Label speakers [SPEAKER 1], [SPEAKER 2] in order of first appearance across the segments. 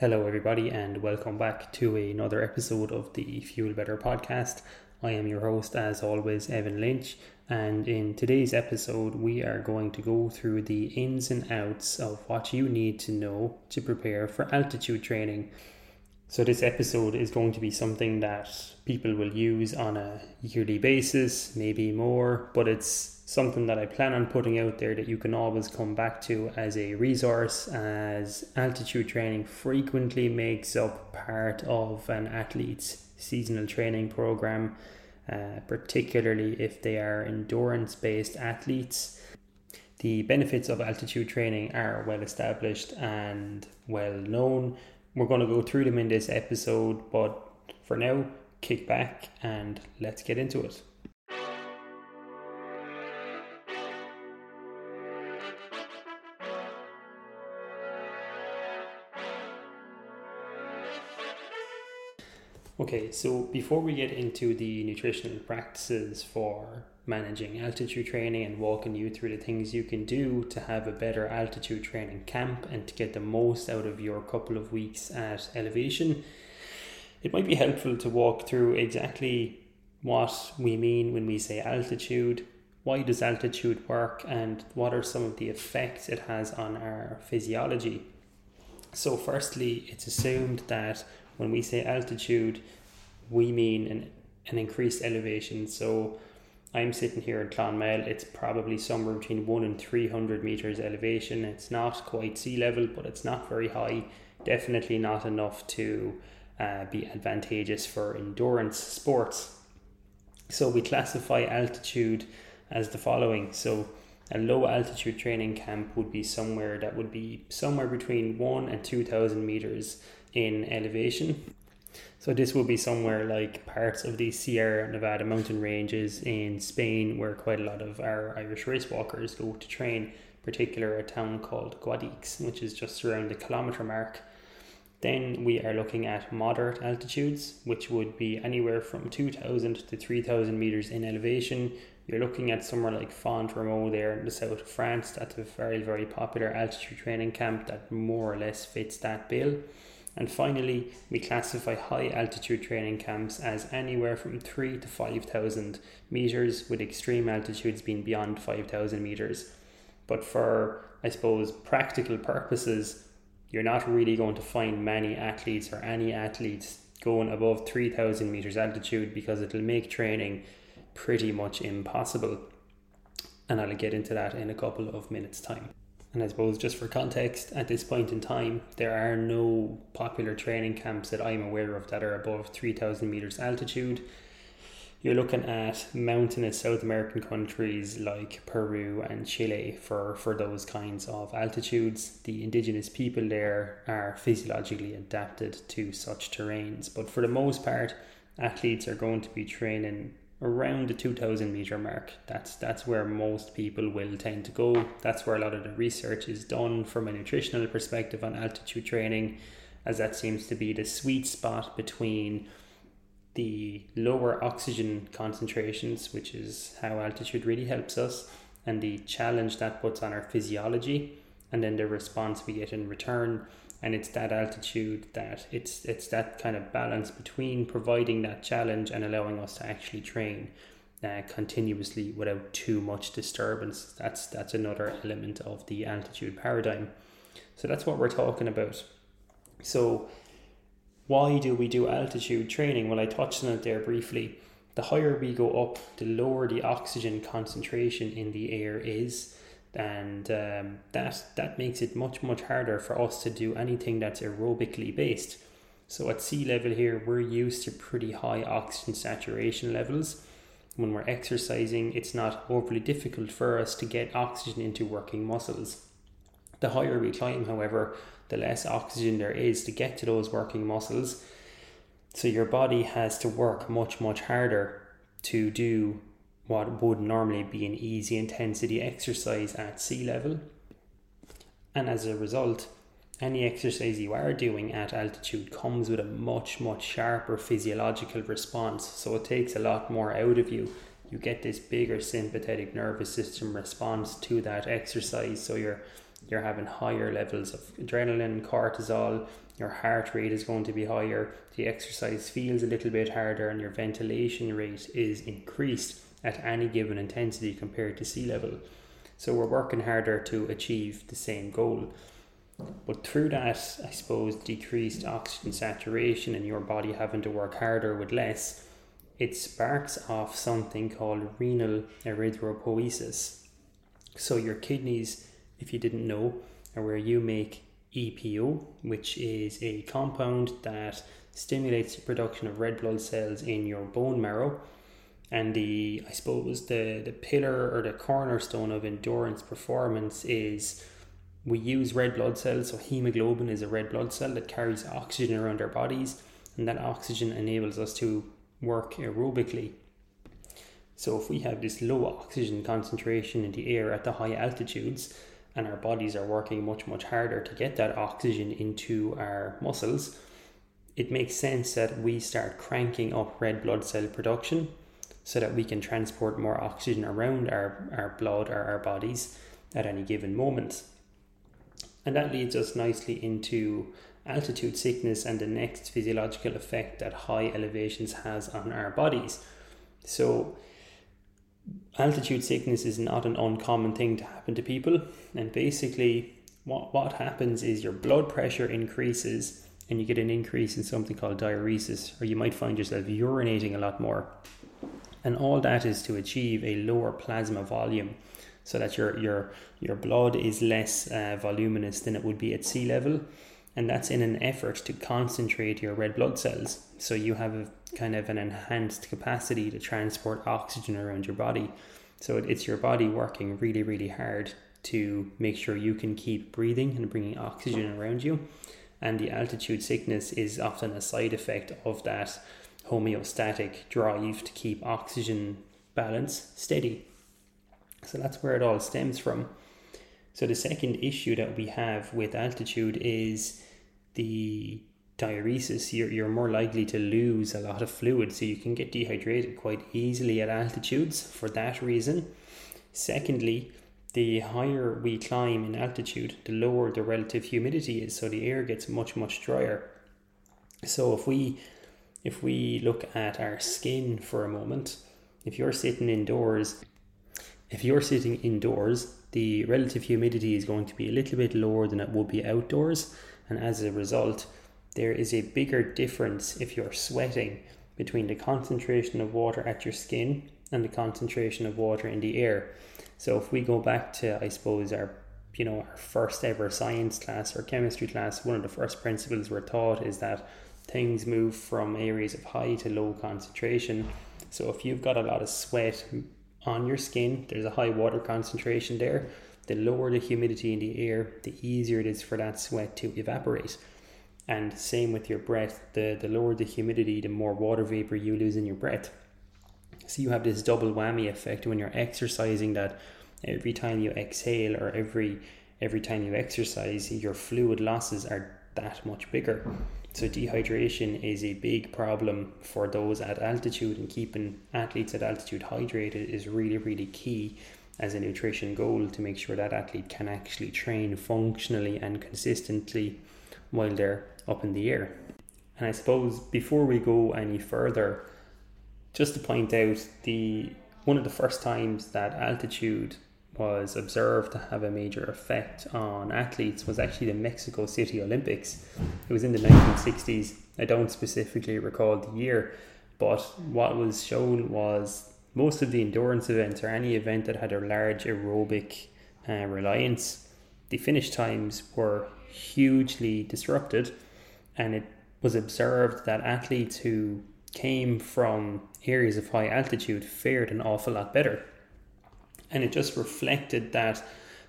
[SPEAKER 1] Hello, everybody, and welcome back to another episode of the Fuel Better podcast. I am your host, as always, Evan Lynch, and in today's episode, we are going to go through the ins and outs of what you need to know to prepare for altitude training. So, this episode is going to be something that people will use on a yearly basis, maybe more, but it's something that I plan on putting out there that you can always come back to as a resource, as altitude training frequently makes up part of an athlete's seasonal training program, uh, particularly if they are endurance based athletes. The benefits of altitude training are well established and well known. We're going to go through them in this episode, but for now, kick back and let's get into it. Okay, so before we get into the nutritional practices for managing altitude training and walking you through the things you can do to have a better altitude training camp and to get the most out of your couple of weeks at elevation, it might be helpful to walk through exactly what we mean when we say altitude, why does altitude work, and what are some of the effects it has on our physiology. So, firstly, it's assumed that when we say altitude, we mean an, an increased elevation. So I'm sitting here in Clonmel, it's probably somewhere between 1 and 300 meters elevation. It's not quite sea level, but it's not very high. Definitely not enough to uh, be advantageous for endurance sports. So we classify altitude as the following. So a low altitude training camp would be somewhere that would be somewhere between 1 and 2000 meters in elevation. So this will be somewhere like parts of the Sierra Nevada mountain ranges in Spain, where quite a lot of our Irish race walkers go to train. Particular a town called Guadix, which is just around the kilometer mark. Then we are looking at moderate altitudes, which would be anywhere from 2,000 to 3,000 meters in elevation. You're looking at somewhere like Font Romeu there in the south of France. That's a very, very popular altitude training camp that more or less fits that bill. And finally, we classify high altitude training camps as anywhere from 3 to 5,000 meters, with extreme altitudes being beyond 5,000 meters. But for, I suppose, practical purposes, you're not really going to find many athletes or any athletes going above 3,000 meters altitude because it'll make training pretty much impossible. And I'll get into that in a couple of minutes' time. And I suppose just for context, at this point in time, there are no popular training camps that I'm aware of that are above 3,000 meters altitude. You're looking at mountainous South American countries like Peru and Chile for, for those kinds of altitudes. The indigenous people there are physiologically adapted to such terrains, but for the most part, athletes are going to be training around the 2000 meter mark. That's that's where most people will tend to go. That's where a lot of the research is done from a nutritional perspective on altitude training, as that seems to be the sweet spot between the lower oxygen concentrations, which is how altitude really helps us, and the challenge that puts on our physiology, and then the response we get in return and it's that altitude that it's it's that kind of balance between providing that challenge and allowing us to actually train uh, continuously without too much disturbance. That's that's another element of the altitude paradigm. So that's what we're talking about. So why do we do altitude training? Well i touched on it there briefly. The higher we go up the lower the oxygen concentration in the air is and um, that that makes it much much harder for us to do anything that's aerobically based. So at sea level here, we're used to pretty high oxygen saturation levels. When we're exercising, it's not overly difficult for us to get oxygen into working muscles. The higher we climb, however, the less oxygen there is to get to those working muscles. So your body has to work much, much harder to do what would normally be an easy intensity exercise at sea level. And as a result, any exercise you are doing at altitude comes with a much, much sharper physiological response. So it takes a lot more out of you. You get this bigger sympathetic nervous system response to that exercise. So you're you're having higher levels of adrenaline, cortisol, your heart rate is going to be higher, the exercise feels a little bit harder, and your ventilation rate is increased at any given intensity compared to sea level. So we're working harder to achieve the same goal. But through that, I suppose, decreased oxygen saturation and your body having to work harder with less, it sparks off something called renal erythropoiesis. So your kidneys, if you didn't know, are where you make EPO, which is a compound that stimulates the production of red blood cells in your bone marrow. And the I suppose the, the pillar or the cornerstone of endurance performance is we use red blood cells. So, hemoglobin is a red blood cell that carries oxygen around our bodies, and that oxygen enables us to work aerobically. So, if we have this low oxygen concentration in the air at the high altitudes, and our bodies are working much, much harder to get that oxygen into our muscles, it makes sense that we start cranking up red blood cell production so that we can transport more oxygen around our, our blood or our bodies at any given moment. And that leads us nicely into altitude sickness and the next physiological effect that high elevations has on our bodies. So, altitude sickness is not an uncommon thing to happen to people, and basically, what, what happens is your blood pressure increases and you get an increase in something called diuresis, or you might find yourself urinating a lot more. And all that is to achieve a lower plasma volume so that your your your blood is less uh, voluminous than it would be at sea level. And that's in an effort to concentrate your red blood cells. So you have a kind of an enhanced capacity to transport oxygen around your body. So it's your body working really really hard to make sure you can keep breathing and bringing oxygen around you. And the altitude sickness is often a side effect of that homeostatic drive to keep oxygen balance steady so that's where it all stems from. So the second issue that we have with altitude is the diuresis. You're, you're more likely to lose a lot of fluid, so you can get dehydrated quite easily at altitudes for that reason. Secondly, the higher we climb in altitude, the lower the relative humidity is, so the air gets much much drier. So if we if we look at our skin for a moment, if you're sitting indoors if you're sitting indoors, the relative humidity is going to be a little bit lower than it would be outdoors, and as a result, there is a bigger difference if you're sweating between the concentration of water at your skin and the concentration of water in the air. So if we go back to I suppose our you know our first ever science class or chemistry class, one of the first principles we're taught is that things move from areas of high to low concentration. So if you've got a lot of sweat on your skin. There's a high water concentration there. The lower the humidity in the air, the easier it is for that sweat to evaporate. And same with your breath. The, the lower the humidity, the more water vapor you lose in your breath. So you have this double whammy effect when you're exercising that every time you exhale or every every time you exercise, your fluid losses are that much bigger. So dehydration is a big problem for those at altitude and keeping athletes at altitude hydrated is really, really key as a nutrition goal to make sure that athlete can actually train functionally and consistently while they're up in the air. And I suppose before we go any further, just to point out the one of the first times that altitude was observed to have a major effect on athletes was actually the Mexico City Olympics. It was in the 1960s. I don't specifically recall the year, but what was shown was most of the endurance events or any event that had a large aerobic uh, reliance, the finish times were hugely disrupted and it was observed that athletes who came from areas of high altitude fared an awful lot better. And it just reflected that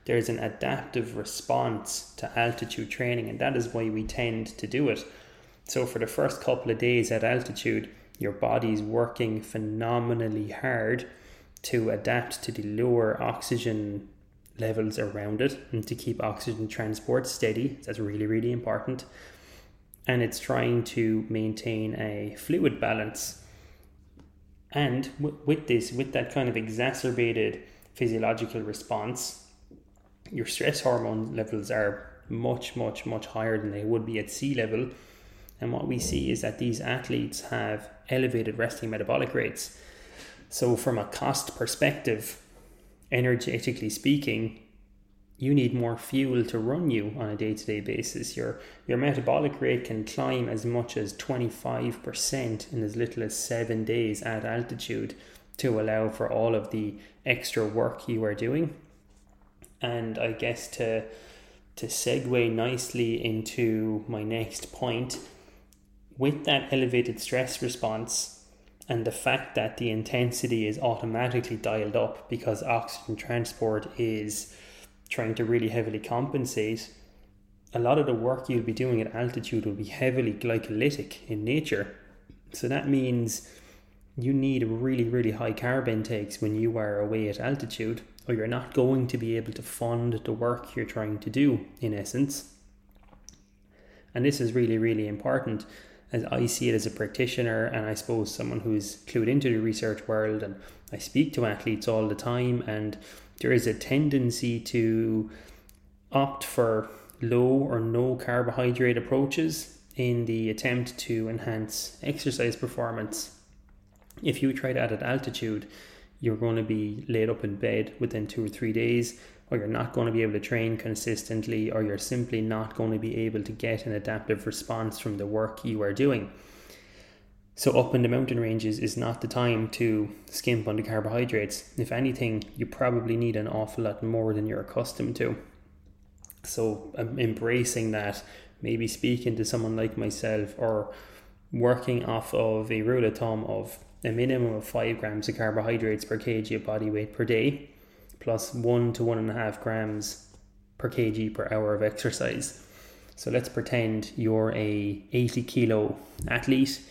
[SPEAKER 1] there's an adaptive response to altitude training, and that is why we tend to do it. So, for the first couple of days at altitude, your body's working phenomenally hard to adapt to the lower oxygen levels around it and to keep oxygen transport steady. That's really, really important. And it's trying to maintain a fluid balance. And with this, with that kind of exacerbated physiological response, your stress hormone levels are much, much, much higher than they would be at sea level. And what we see is that these athletes have elevated resting metabolic rates. So, from a cost perspective, energetically speaking, you need more fuel to run you on a day-to-day basis. Your your metabolic rate can climb as much as 25% in as little as 7 days at altitude to allow for all of the extra work you are doing. And I guess to to segue nicely into my next point, with that elevated stress response and the fact that the intensity is automatically dialed up because oxygen transport is trying to really heavily compensate, a lot of the work you'll be doing at altitude will be heavily glycolytic in nature. So that means you need really, really high carb intakes when you are away at altitude, or you're not going to be able to fund the work you're trying to do, in essence. And this is really, really important as I see it as a practitioner and I suppose someone who's clued into the research world and I speak to athletes all the time and there is a tendency to opt for low or no carbohydrate approaches in the attempt to enhance exercise performance. If you try that at altitude, you're going to be laid up in bed within two or three days, or you're not going to be able to train consistently, or you're simply not going to be able to get an adaptive response from the work you are doing. So, up in the mountain ranges is not the time to skimp on the carbohydrates. If anything, you probably need an awful lot more than you're accustomed to. So, um, embracing that, maybe speaking to someone like myself, or working off of a rule of thumb of a minimum of 5 grams of carbohydrates per kg of body weight per day, plus 1 to 1.5 grams per kg per hour of exercise. So let's pretend you're a 80 kilo athlete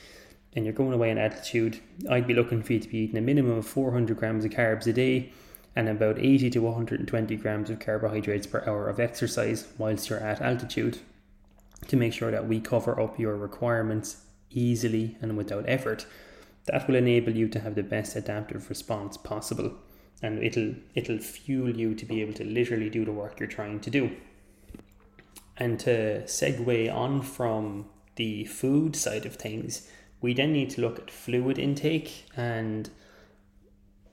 [SPEAKER 1] and you're going away in altitude, I'd be looking for you to be eating a minimum of 400 grams of carbs a day and about 80 to 120 grams of carbohydrates per hour of exercise whilst you're at altitude to make sure that we cover up your requirements easily and without effort. That will enable you to have the best adaptive response possible and it'll it'll fuel you to be able to literally do the work you're trying to do. And to segue on from the food side of things, we then need to look at fluid intake and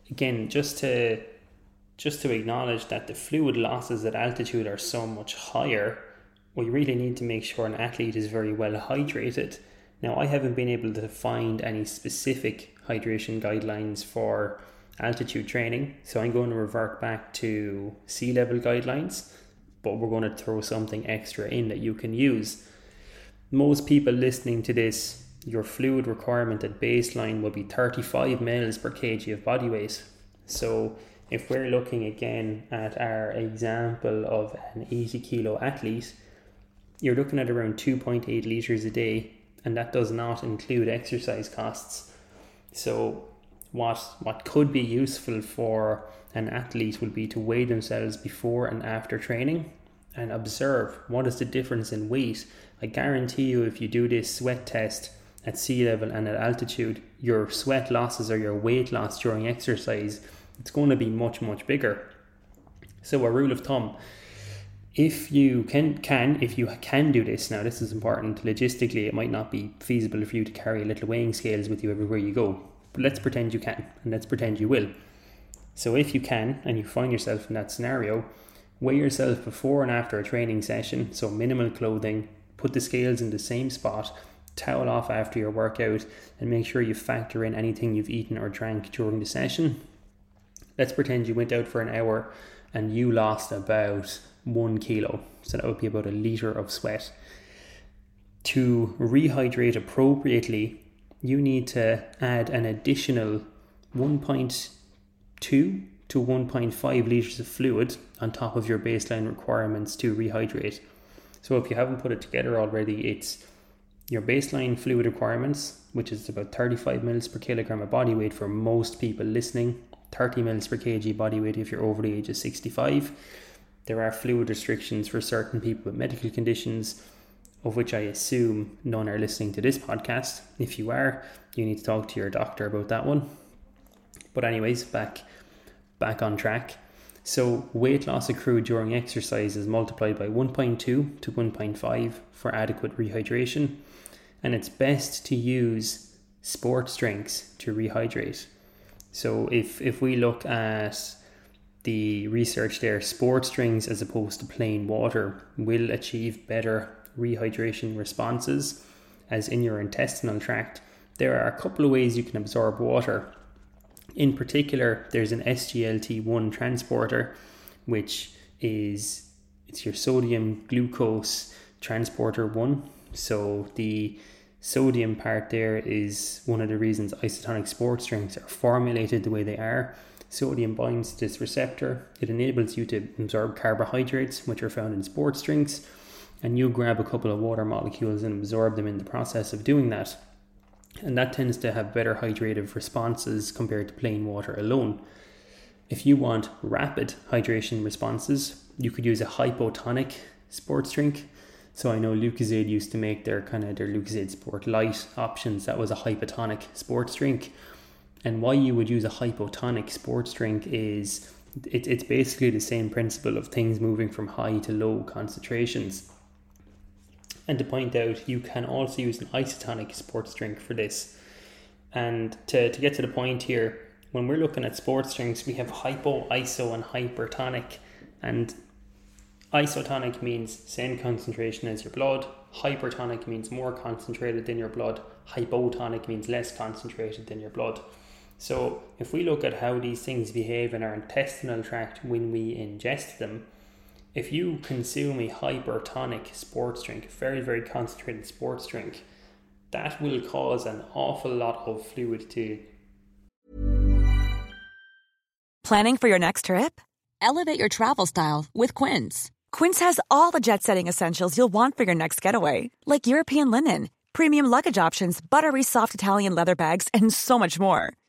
[SPEAKER 1] again just to just to acknowledge that the fluid losses at altitude are so much higher we really need to make sure an athlete is very well hydrated now i haven't been able to find any specific hydration guidelines for altitude training so i'm going to revert back to sea level guidelines but we're going to throw something extra in that you can use most people listening to this your fluid requirement at baseline will be 35 mils per kg of body weight. So if we're looking again at our example of an 80 kilo athlete, you're looking at around 2.8 litres a day, and that does not include exercise costs. So what what could be useful for an athlete would be to weigh themselves before and after training and observe what is the difference in weight. I guarantee you if you do this sweat test at sea level and at altitude, your sweat losses or your weight loss during exercise, it's going to be much, much bigger. So a rule of thumb, if you can can if you can do this now this is important logistically it might not be feasible for you to carry little weighing scales with you everywhere you go but let's pretend you can and let's pretend you will so if you can and you find yourself in that scenario weigh yourself before and after a training session so minimal clothing put the scales in the same spot towel off after your workout and make sure you factor in anything you've eaten or drank during the session. Let's pretend you went out for an hour and you lost about one kilo, so that would be about a litre of sweat. to rehydrate appropriately, you need to add an additional 1.2 to 1.5 liters of fluid on top of your baseline requirements to rehydrate. So if you haven't put it together already, it's your baseline fluid requirements, which is about 35 mils per kilogram of body weight for most people listening, 30 mils per kg body weight if you're over the age of 65. There are fluid restrictions for certain people with medical conditions, of which I assume none are listening to this podcast. If you are, you need to talk to your doctor about that one. But anyways, back back on track. So weight loss accrued during exercise is multiplied by 1.2 to 1.5 for adequate rehydration and it's best to use sports drinks to rehydrate. So if if we look at the research there, sports drinks as opposed to plain water will achieve better rehydration responses as in your intestinal tract. There are a couple of ways you can absorb water. In particular, there's an SGLT1 transporter, which is it's your sodium glucose transporter 1 so the sodium part there is one of the reasons isotonic sports drinks are formulated the way they are. Sodium binds to this receptor. It enables you to absorb carbohydrates, which are found in sports drinks, and you grab a couple of water molecules and absorb them in the process of doing that. And that tends to have better hydrative responses compared to plain water alone. If you want rapid hydration responses, you could use a hypotonic sports drink so I know Lucozade used to make their kind of their Lucozade Sport Light options. That was a hypotonic sports drink. And why you would use a hypotonic sports drink is it, it's basically the same principle of things moving from high to low concentrations. And to point out, you can also use an isotonic sports drink for this. And to, to get to the point here, when we're looking at sports drinks, we have hypo, iso, and hypertonic. And Isotonic means same concentration as your blood. Hypertonic means more concentrated than your blood. Hypotonic means less concentrated than your blood. So, if we look at how these things behave in our intestinal tract when we ingest them, if you consume a hypertonic sports drink, a very, very concentrated sports drink, that will cause an awful lot of fluid to.
[SPEAKER 2] Planning for your next trip? Elevate your travel style with Quince. Quince has all the jet setting essentials you'll want for your next getaway, like European linen, premium luggage options, buttery soft Italian leather bags, and so much more.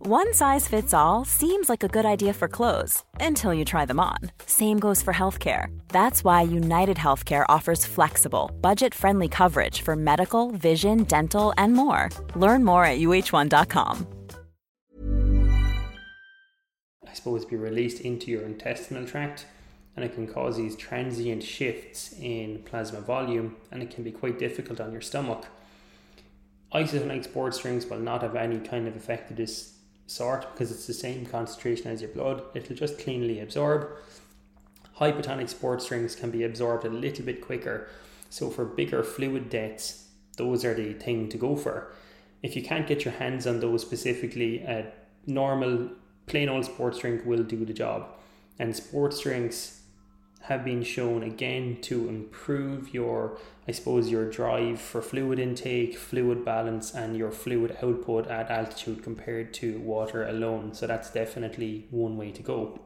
[SPEAKER 3] One size fits all seems like a good idea for clothes until you try them on. Same goes for healthcare. That's why United Healthcare offers flexible, budget-friendly coverage for medical, vision, dental, and more. Learn more at uh1.com.
[SPEAKER 1] I suppose be released into your intestinal tract and it can cause these transient shifts in plasma volume and it can be quite difficult on your stomach. Isotonic sports drinks will not have any kind of effect of this sort because it's the same concentration as your blood. It'll just cleanly absorb. Hypotonic sports drinks can be absorbed a little bit quicker. So for bigger fluid deaths, those are the thing to go for. If you can't get your hands on those specifically, a normal plain old sports drink will do the job. And sports drinks have been shown again to improve your, I suppose, your drive for fluid intake, fluid balance, and your fluid output at altitude compared to water alone. So that's definitely one way to go.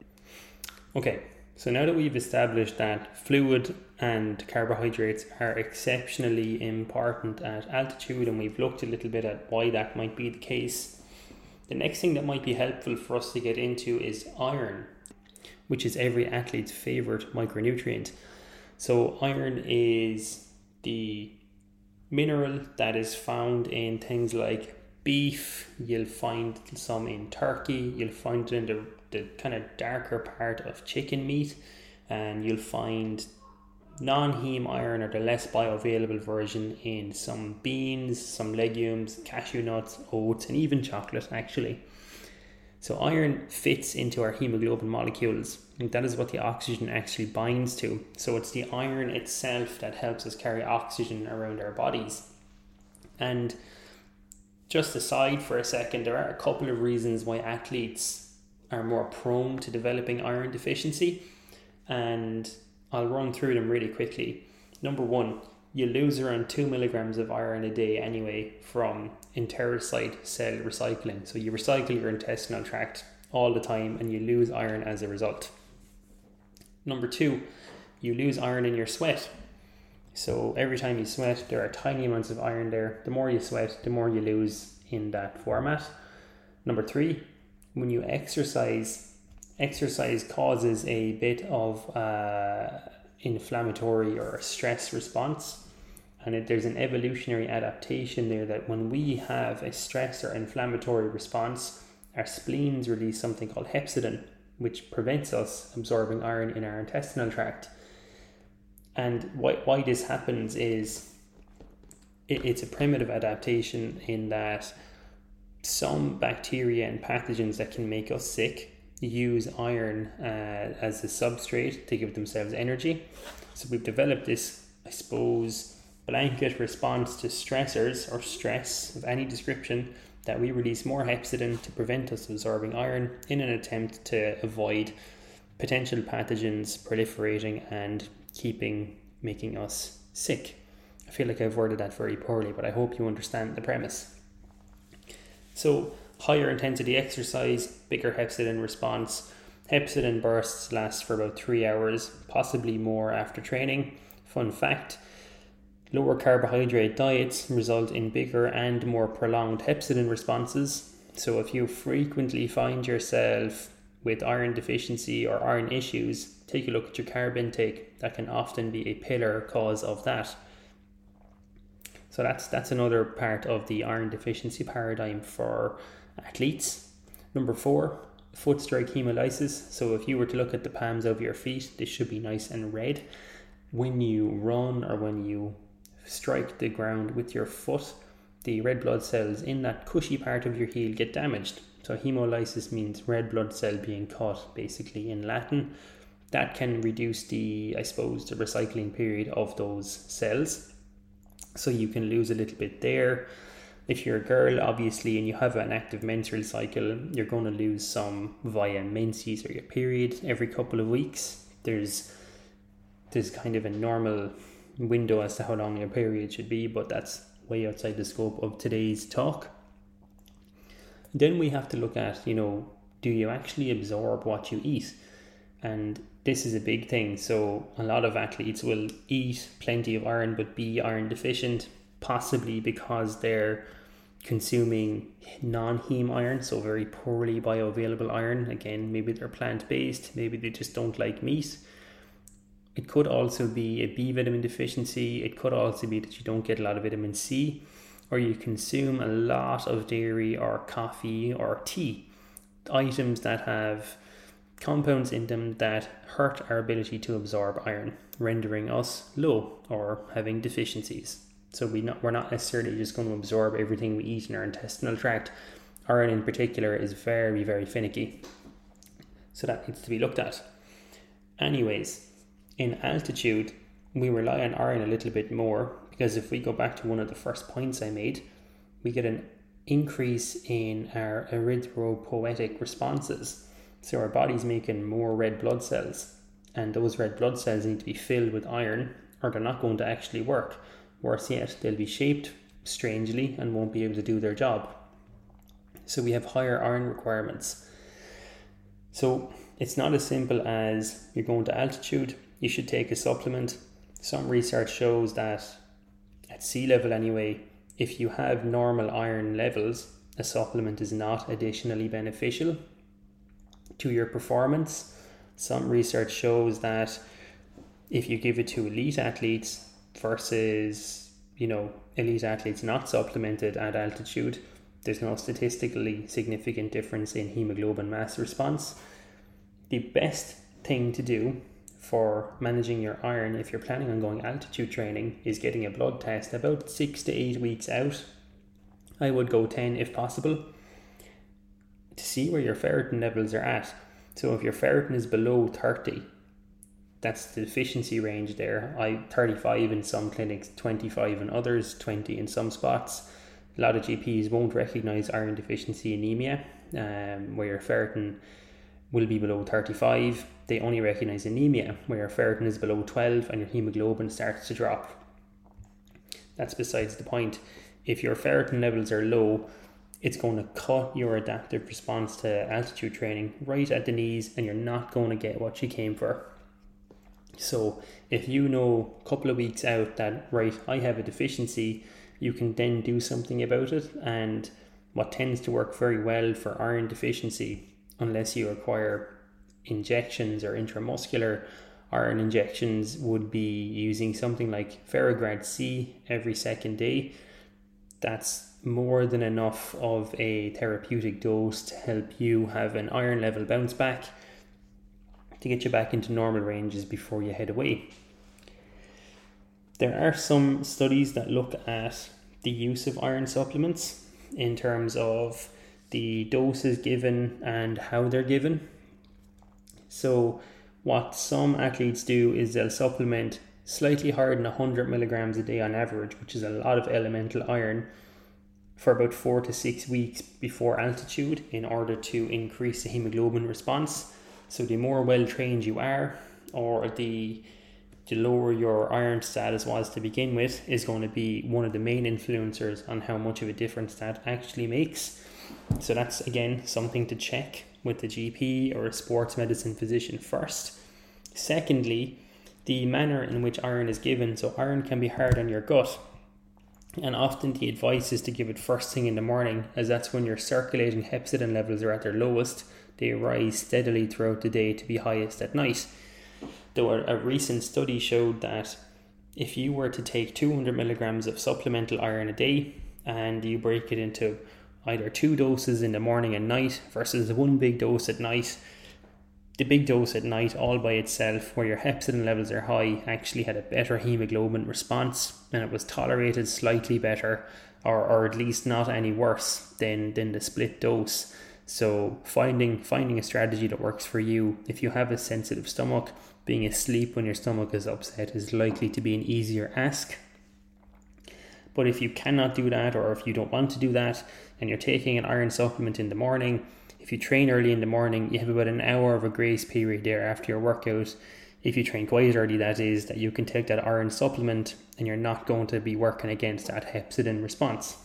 [SPEAKER 1] Okay, so now that we've established that fluid and carbohydrates are exceptionally important at altitude, and we've looked a little bit at why that might be the case, the next thing that might be helpful for us to get into is iron which is every athlete's favorite micronutrient. So, iron is the mineral that is found in things like beef, you'll find some in turkey, you'll find it in the, the kind of darker part of chicken meat, and you'll find non heme iron or the less bioavailable version in some beans, some legumes, cashew nuts, oats, and even chocolate actually. So iron fits into our hemoglobin molecules, and that is what the oxygen actually binds to. So it's the iron itself that helps us carry oxygen around our bodies. And just aside for a second, there are a couple of reasons why athletes are more prone to developing iron deficiency, and I'll run through them really quickly. Number one, you lose around two milligrams of iron a day anyway from enterocyte cell recycling. So you recycle your intestinal tract all the time and you lose iron as a result. Number two, you lose iron in your sweat. So every time you sweat, there are tiny amounts of iron there. The more you sweat, the more you lose in that format. Number three, when you exercise, exercise causes a bit of uh, inflammatory or stress response and it, there's an evolutionary adaptation there that when we have a stress or inflammatory response, our spleens release something called hepcidin, which prevents us absorbing iron in our intestinal tract. And why, why this happens is it, it's a primitive adaptation in that some bacteria and pathogens that can make us sick use iron uh, as a substrate to give themselves energy. So we've developed this, I suppose, blanket response to stressors or stress of any description that we release more hepcidin to prevent us absorbing iron in an attempt to avoid potential pathogens proliferating and keeping making us sick. I feel like I've worded that very poorly, but I hope you understand the premise. So, higher intensity exercise, bigger hepcidin response. Hepcidin bursts last for about three hours, possibly more after training. Fun fact Lower carbohydrate diets result in bigger and more prolonged hepcidin responses. So, if you frequently find yourself with iron deficiency or iron issues, take a look at your carb intake. That can often be a pillar cause of that. So that's that's another part of the iron deficiency paradigm for athletes. Number four, foot strike hemolysis. So if you were to look at the palms of your feet, they should be nice and red. When you run or when you strike the ground with your foot, the red blood cells in that cushy part of your heel get damaged. So hemolysis means red blood cell being cut, basically in Latin. That can reduce the, I suppose, the recycling period of those cells. So you can lose a little bit there. If you're a girl, obviously, and you have an active menstrual cycle, you're going to lose some via menses or your period every couple of weeks. There's there's kind of a normal window as to how long your period should be, but that's way outside the scope of today's talk. Then we have to look at, you know, do you actually absorb what you eat? And this is a big thing. So, a lot of athletes will eat plenty of iron but be iron deficient, possibly because they're consuming non heme iron, so very poorly bioavailable iron. Again, maybe they're plant based, maybe they just don't like meat. It could also be a B vitamin deficiency. It could also be that you don't get a lot of vitamin C, or you consume a lot of dairy or coffee or tea, items that have compounds in them that hurt our ability to absorb iron, rendering us low or having deficiencies. So we not, we're not necessarily just going to absorb everything we eat in our intestinal tract. Iron in particular is very, very finicky. So that needs to be looked at. Anyways, in altitude, we rely on iron a little bit more because if we go back to one of the first points I made, we get an increase in our erythropoietic responses. So our body's making more red blood cells, and those red blood cells need to be filled with iron, or they're not going to actually work. Worse yet, they'll be shaped strangely and won't be able to do their job. So we have higher iron requirements. So it's not as simple as you're going to altitude, you should take a supplement. Some research shows that at sea level, anyway, if you have normal iron levels, a supplement is not additionally beneficial to your performance. Some research shows that if you give it to elite athletes versus, you know, elite athletes not supplemented at altitude, there's no statistically significant difference in hemoglobin mass response. The best thing to do for managing your iron if you're planning on going altitude training is getting a blood test about six to eight weeks out. I would go 10 if possible. to see where your ferritin levels are at. So if your ferritin is below 30, that's the deficiency range there. I 35 in some clinics, 25 in others, 20 in some spots. A lot of GPs won't recognize iron deficiency anemia, um, where your ferritin will be below 35. They only recognize anemia, where your ferritin is below 12 and your hemoglobin starts to drop. That's besides the point. If your ferritin levels are low, it's going to cut your adaptive response to altitude training right at the knees, and you're not going to get what you came for. So, if you know a couple of weeks out that, right, I have a deficiency, you can then do something about it. And what tends to work very well for iron deficiency, unless you require injections or intramuscular iron injections, would be using something like Ferrograd C every second day. That's more than enough of a therapeutic dose to help you have an iron level bounce back to get you back into normal ranges before you head away. There are some studies that look at the use of iron supplements in terms of the doses given and how they're given. So, what some athletes do is they'll supplement slightly higher than 100 milligrams a day on average, which is a lot of elemental iron, for about four to six weeks before altitude in order to increase the hemoglobin response. So, the more well trained you are, or the the lower your iron status was to begin with, is going to be one of the main influencers on how much of a difference that actually makes. So, that's again something to check with the GP or a sports medicine physician first. Secondly, the manner in which iron is given. So, iron can be hard on your gut, and often the advice is to give it first thing in the morning, as that's when your circulating hepcidin levels are at their lowest. They rise steadily throughout the day to be highest at night. Though a, recent study showed that if you were to take 200 milligrams of supplemental iron a day and you break it into either two doses in the morning and night versus one big dose at night, the big dose at night all by itself, where your hepcidin levels are high, actually had a better hemoglobin response and it was tolerated slightly better, or, or at least not any worse than, than the split dose. So finding finding a strategy that works for you. If you have a sensitive stomach, being asleep when your stomach is upset is likely to be an easier ask. But if you cannot do that, or if you don't want to do that, and you're taking an iron supplement in the morning, if you train early in the morning, you have about an hour of a grace period there after your workout. If you train quite early, that is, that you can take that iron supplement and you're not going to be working against that hepcidin response.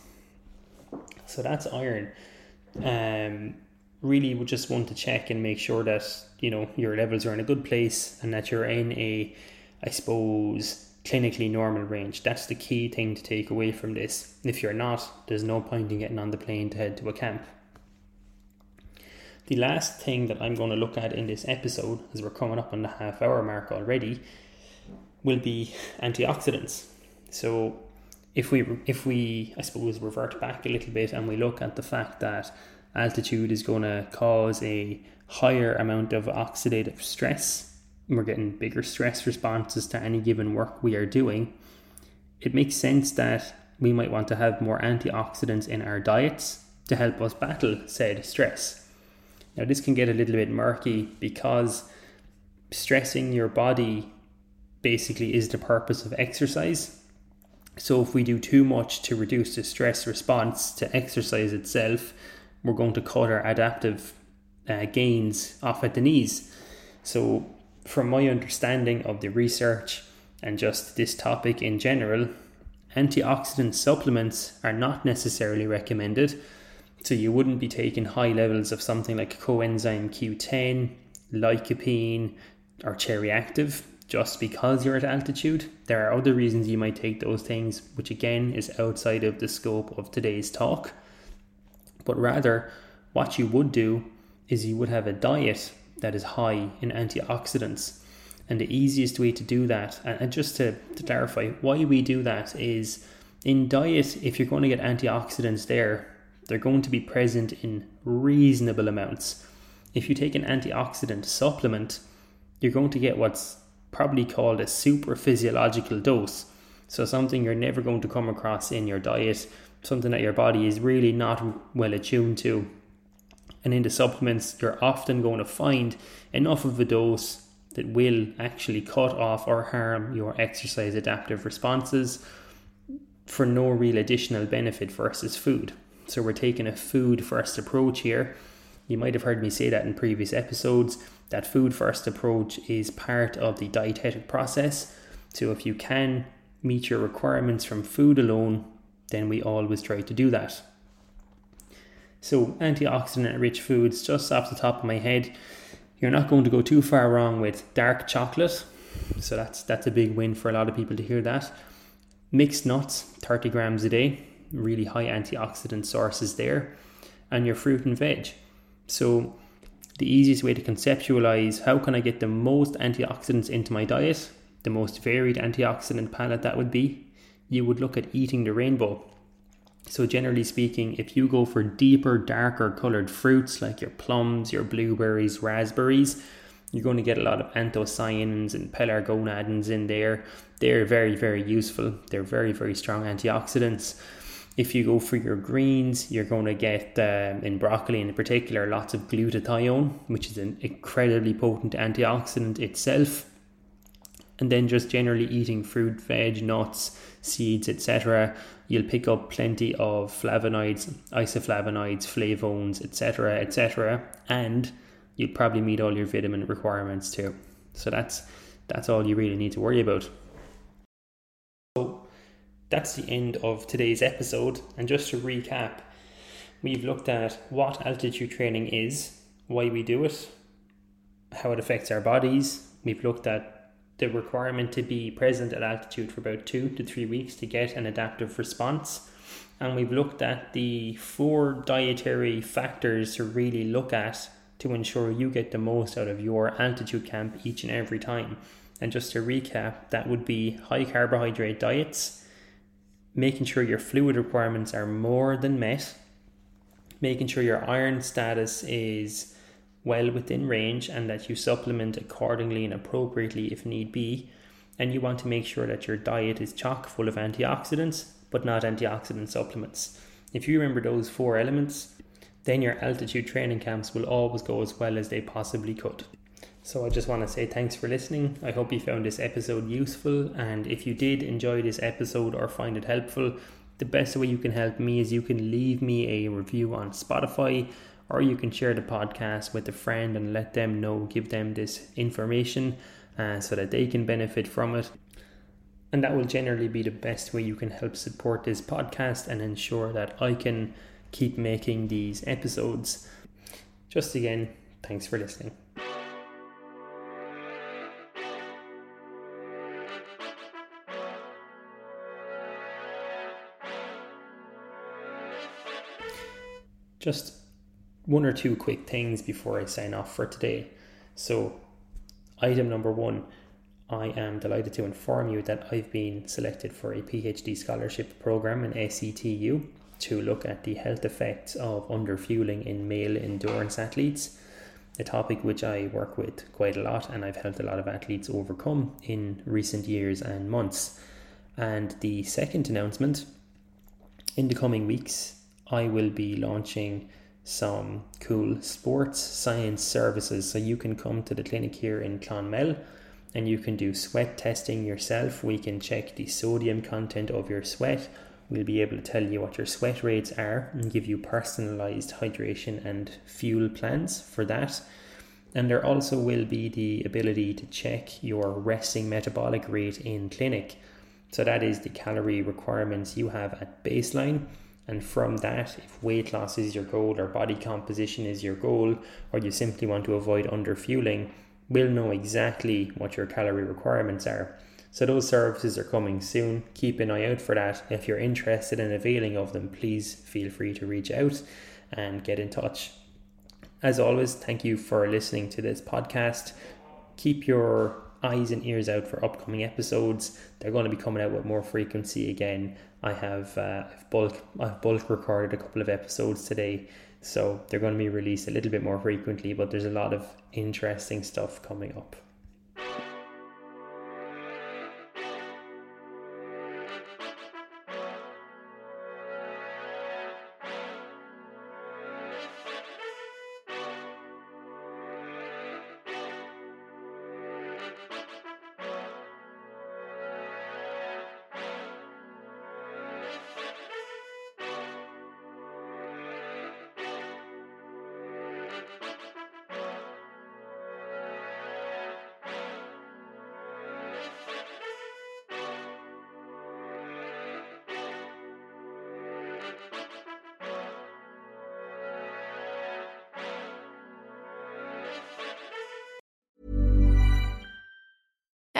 [SPEAKER 1] So that's iron. Um, really would just want to check and make sure that you know your levels are in a good place and that you're in a i suppose clinically normal range. That's the key thing to take away from this. If you're not there's no point in getting on the plane to head to a camp. The last thing that i'm going to look at in this episode as we're coming up on the half hour mark already will be antioxidants. So if we if we i suppose revert back a little bit and we look at the fact that altitude is going to cause a higher amount of oxidative stress. We're getting bigger stress responses to any given work we are doing. It makes sense that we might want to have more antioxidants in our diets to help us battle said stress. Now, this can get a little bit murky because stressing your body basically is the purpose of exercise. So, if we do too much to reduce the stress response to exercise itself, we're going to cut our adaptive uh, gains off at the knees. So, from my understanding of the research and just this topic in general, antioxidant supplements are not necessarily recommended. So, you wouldn't be taking high levels of something like coenzyme Q10, lycopene, or cherry active just because you're at altitude. There are other reasons you might take those things, which again is outside of the scope of today's talk but rather what you would do is you would have a diet that is high in antioxidants. And the easiest way to do that, and just to, to clarify why we do that, is in diet, if you're going to get antioxidants there, they're going to be present in reasonable amounts. If you take an antioxidant supplement, you're going to get what's probably called a super physiological dose. So, something you're never going to come across in your diet something that your body is really not well attuned to. And in the supplements, you're often going to find enough of a dose that will actually cut off or harm your exercise adaptive responses for no real additional benefit versus food. So we're taking a food first approach here. You might have heard me say that in previous episodes. That food first approach is part of the dietetic process. So if you can meet your requirements from food alone, then we always try to do that. So, antioxidant rich foods, just off the top of my head, you're not going to go too far wrong with dark chocolate. So that's that's a big win for a lot of people to hear that. Mixed nuts, 30 grams a day, really high antioxidant sources there, and your fruit and veg. So the easiest way to conceptualize how can I get the most antioxidants into my diet, the most varied antioxidant palette that would be, you would look at eating the rainbow. So, generally speaking, if you go for deeper, darker colored fruits like your plums, your blueberries, raspberries, you're going to get a lot of anthocyanins and pelargonidins in there. They're very, very useful. They're very, very strong antioxidants. If you go for your greens, you're going to get um, in broccoli in particular lots of glutathione, which is an incredibly potent antioxidant itself. And then just generally eating fruit, veg, nuts, seeds, etc., you'll pick up plenty of flavonoids, isoflavonoids, flavones, etc., etc., and you'll probably meet all your vitamin requirements too. So that's that's all you really need to worry about. So that's the end of today's episode. And just to recap, we've looked at what altitude training is, why we do it, how it affects our bodies. We've looked at the requirement to be present at altitude for about two to three weeks to get an adaptive response. And we've looked at the four dietary factors to really look at to ensure you get the most out of your altitude camp each and every time. And just to recap, that would be high carbohydrate diets, making sure your fluid requirements are more than met, making sure your iron status is well within range and that you supplement accordingly and appropriately if need be. And you want to make sure that your diet is chock full of antioxidants, but not antioxidant supplements. If you remember those four elements, then your altitude training camps will always go as well as they possibly could. So I just want to say thanks for listening. I hope you found this episode useful. And if you did enjoy this episode or find it helpful, the best way you can help me is you can leave me a review on Spotify or you can share the podcast with a friend and let them know, give them this information uh, so that they can benefit from it. And that will generally be the best way you can help support this podcast and ensure that I can keep making these episodes. Just again, thanks for listening. Just one or two quick things before I sign off for today. So, item number one, I am delighted to inform you that I've been selected for a PhD scholarship program in SETU to look at the health effects of underfueling in male endurance athletes, a topic which I work with quite a lot and I've helped a lot of athletes overcome in recent years and months. And the second announcement in the coming weeks, I will be launching some cool sports science services. So you can come to the clinic here in Clonmel and you can do sweat testing yourself. We can check the sodium content of your sweat. We'll be able to tell you what your sweat rates are and give you personalized hydration and fuel plans for that. And there also will be the ability to check your resting metabolic rate in clinic. So that is the calorie requirements you have at baseline and from that, if weight loss is your goal or body composition is your goal, or you simply want to avoid underfueling, we'll know exactly what your calorie requirements are. So those services are coming soon. Keep an eye out for that. If you're interested in availing of them, please feel free to reach out and get in touch. As always, thank you for listening to this podcast. Keep your eyes and ears out for upcoming episodes. They're going to be coming out with more frequency again. I have uh, I've bulk I've bulk recorded a couple of episodes today, so they're going to be released a little bit more frequently. But there's a lot of interesting stuff coming up.